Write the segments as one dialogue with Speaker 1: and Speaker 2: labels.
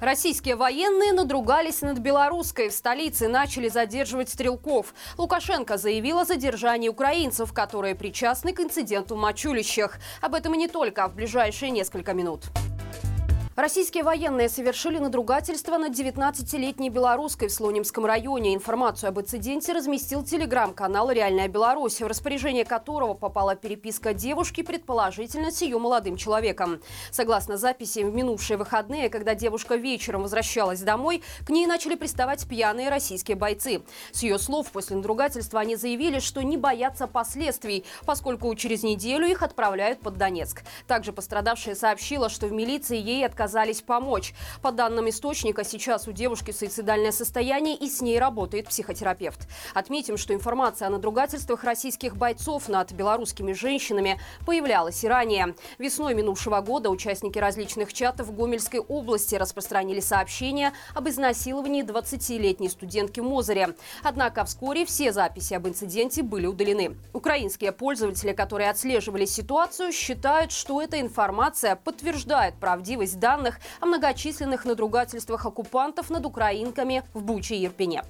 Speaker 1: Российские военные надругались над белорусской. В столице начали задерживать стрелков. Лукашенко заявил о задержании украинцев, которые причастны к инциденту в Мачулищах. Об этом и не только, в ближайшие несколько минут. Российские военные совершили надругательство над 19-летней белорусской в Слонимском районе. Информацию об инциденте разместил телеграм-канал «Реальная Беларусь», в распоряжение которого попала переписка девушки, предположительно, с ее молодым человеком. Согласно записи, в минувшие выходные, когда девушка вечером возвращалась домой, к ней начали приставать пьяные российские бойцы. С ее слов, после надругательства они заявили, что не боятся последствий, поскольку через неделю их отправляют под Донецк. Также пострадавшая сообщила, что в милиции ей отказали отказались помочь. По данным источника, сейчас у девушки суицидальное состояние и с ней работает психотерапевт. Отметим, что информация о надругательствах российских бойцов над белорусскими женщинами появлялась и ранее. Весной минувшего года участники различных чатов в Гомельской области распространили сообщения об изнасиловании 20-летней студентки в Мозыре. Однако вскоре все записи об инциденте были удалены. Украинские пользователи, которые отслеживали ситуацию, считают, что эта информация подтверждает правдивость данных данных о многочисленных надругательствах оккупантов над украинками в Буче и Ирпене.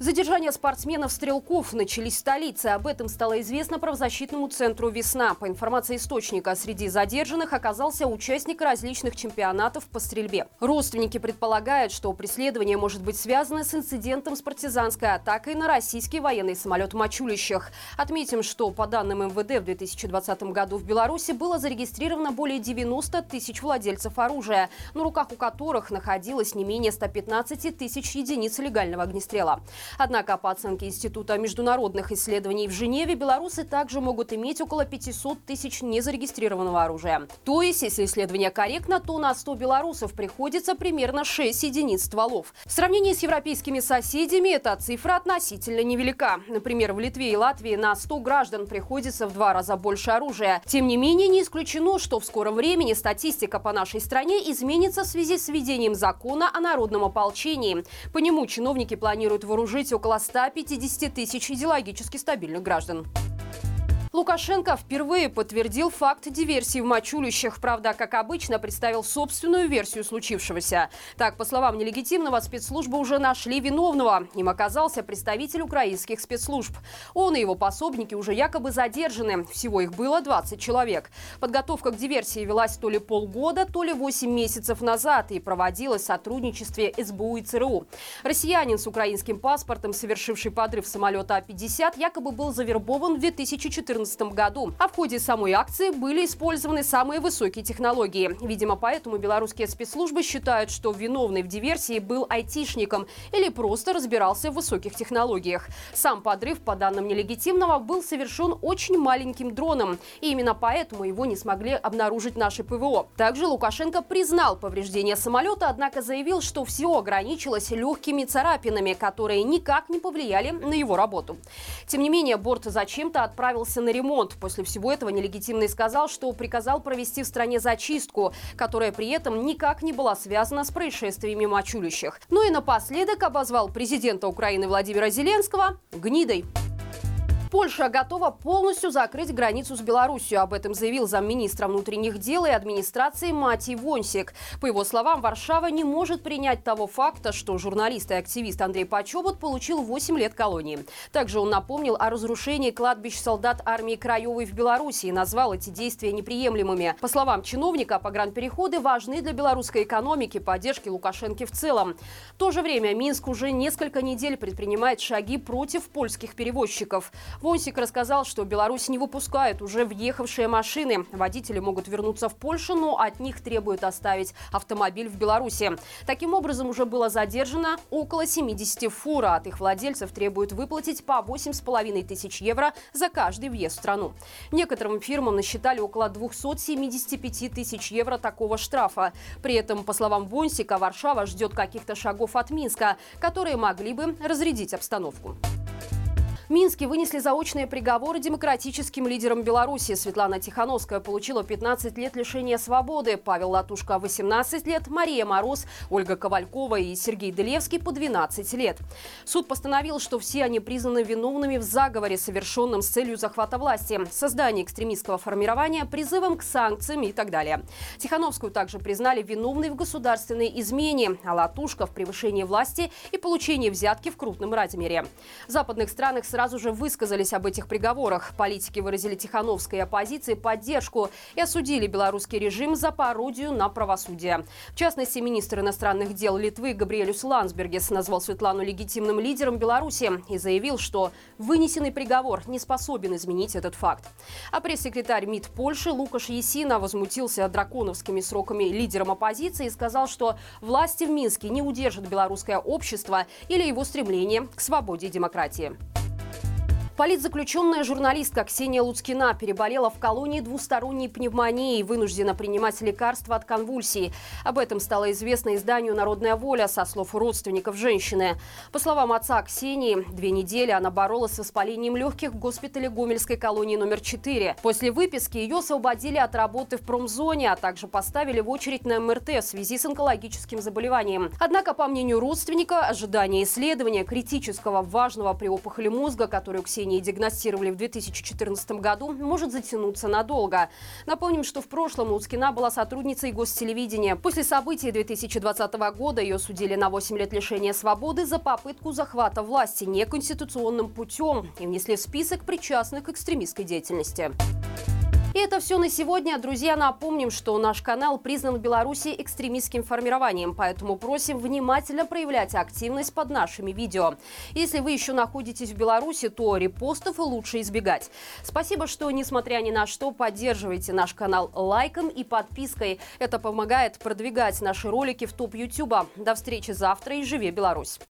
Speaker 1: Задержания спортсменов-стрелков начались в столице. Об этом стало известно правозащитному центру «Весна». По информации источника, среди задержанных оказался участник различных чемпионатов по стрельбе. Родственники предполагают, что преследование может быть связано с инцидентом с партизанской атакой на российский военный самолет в Мачулищах. Отметим, что по данным МВД в 2020 году в Беларуси было зарегистрировано более 90 тысяч владельцев оружия, на руках у которых находилось не менее 115 тысяч единиц легального огнестрела. Однако, по оценке Института международных исследований в Женеве, белорусы также могут иметь около 500 тысяч незарегистрированного оружия. То есть, если исследование корректно, то на 100 белорусов приходится примерно 6 единиц стволов. В сравнении с европейскими соседями эта цифра относительно невелика. Например, в Литве и Латвии на 100 граждан приходится в два раза больше оружия. Тем не менее, не исключено, что в скором времени статистика по нашей стране изменится в связи с введением закона о народном ополчении. По нему чиновники планируют вооружить жить около 150 тысяч идеологически стабильных граждан. Лукашенко впервые подтвердил факт диверсии в Мачулищах. Правда, как обычно, представил собственную версию случившегося. Так, по словам нелегитимного, спецслужбы уже нашли виновного. Им оказался представитель украинских спецслужб. Он и его пособники уже якобы задержаны. Всего их было 20 человек. Подготовка к диверсии велась то ли полгода, то ли 8 месяцев назад и проводилась в сотрудничестве СБУ и ЦРУ. Россиянин с украинским паспортом, совершивший подрыв самолета А-50, якобы был завербован в 2014 2014 году. А в ходе самой акции были использованы самые высокие технологии. Видимо, поэтому белорусские спецслужбы считают, что виновный в диверсии был айтишником или просто разбирался в высоких технологиях. Сам подрыв, по данным нелегитимного, был совершен очень маленьким дроном. И именно поэтому его не смогли обнаружить наши ПВО. Также Лукашенко признал повреждение самолета, однако заявил, что все ограничилось легкими царапинами, которые никак не повлияли на его работу. Тем не менее, борт зачем-то отправился на ремонт. После всего этого нелегитимный сказал, что приказал провести в стране зачистку, которая при этом никак не была связана с происшествиями мочулищах. Ну и напоследок обозвал президента Украины Владимира Зеленского гнидой. Польша готова полностью закрыть границу с Беларусью. Об этом заявил замминистра внутренних дел и администрации Матий Вонсик. По его словам, Варшава не может принять того факта, что журналист и активист Андрей Почобот получил 8 лет колонии. Также он напомнил о разрушении кладбищ солдат армии Краевой в Беларуси и назвал эти действия неприемлемыми. По словам чиновника, погранпереходы важны для белорусской экономики, поддержки Лукашенко в целом. В то же время Минск уже несколько недель предпринимает шаги против польских перевозчиков. Вонсик рассказал, что Беларусь не выпускает уже въехавшие машины. Водители могут вернуться в Польшу, но от них требуют оставить автомобиль в Беларуси. Таким образом, уже было задержано около 70 фур, а от их владельцев требуют выплатить по 8,5 тысяч евро за каждый въезд в страну. Некоторым фирмам насчитали около 275 тысяч евро такого штрафа. При этом, по словам Вонсика, Варшава ждет каких-то шагов от Минска, которые могли бы разрядить обстановку. Минске вынесли заочные приговоры демократическим лидерам Беларуси. Светлана Тихановская получила 15 лет лишения свободы, Павел Латушка – 18 лет, Мария Мороз, Ольга Ковалькова и Сергей Делевский по 12 лет. Суд постановил, что все они признаны виновными в заговоре, совершенном с целью захвата власти, создании экстремистского формирования, призывом к санкциям и так далее. Тихановскую также признали виновной в государственной измене, а Латушка в превышении власти и получении взятки в крупном размере. В западных странах сразу же высказались об этих приговорах. Политики выразили Тихановской оппозиции поддержку и осудили белорусский режим за пародию на правосудие. В частности, министр иностранных дел Литвы Габриэлюс Лансбергес назвал Светлану легитимным лидером Беларуси и заявил, что вынесенный приговор не способен изменить этот факт. А пресс-секретарь МИД Польши Лукаш Есина возмутился драконовскими сроками лидером оппозиции и сказал, что власти в Минске не удержат белорусское общество или его стремление к свободе и демократии. Политзаключенная журналистка Ксения Луцкина переболела в колонии двусторонней пневмонией и вынуждена принимать лекарства от конвульсий. Об этом стало известно изданию «Народная воля» со слов родственников женщины. По словам отца Ксении, две недели она боролась с воспалением легких в госпитале Гомельской колонии номер 4. После выписки ее освободили от работы в промзоне, а также поставили в очередь на МРТ в связи с онкологическим заболеванием. Однако, по мнению родственника, ожидание исследования критического важного при опухоли мозга, которую Ксения лечении диагностировали в 2014 году, может затянуться надолго. Напомним, что в прошлом Луцкина была сотрудницей гостелевидения. После событий 2020 года ее судили на 8 лет лишения свободы за попытку захвата власти неконституционным путем и внесли в список причастных к экстремистской деятельности. И это все на сегодня. Друзья, напомним, что наш канал признан в Беларуси экстремистским формированием, поэтому просим внимательно проявлять активность под нашими видео. Если вы еще находитесь в Беларуси, то репостов лучше избегать. Спасибо, что, несмотря ни на что, поддерживаете наш канал лайком и подпиской. Это помогает продвигать наши ролики в топ Ютуба. До встречи завтра и живи Беларусь!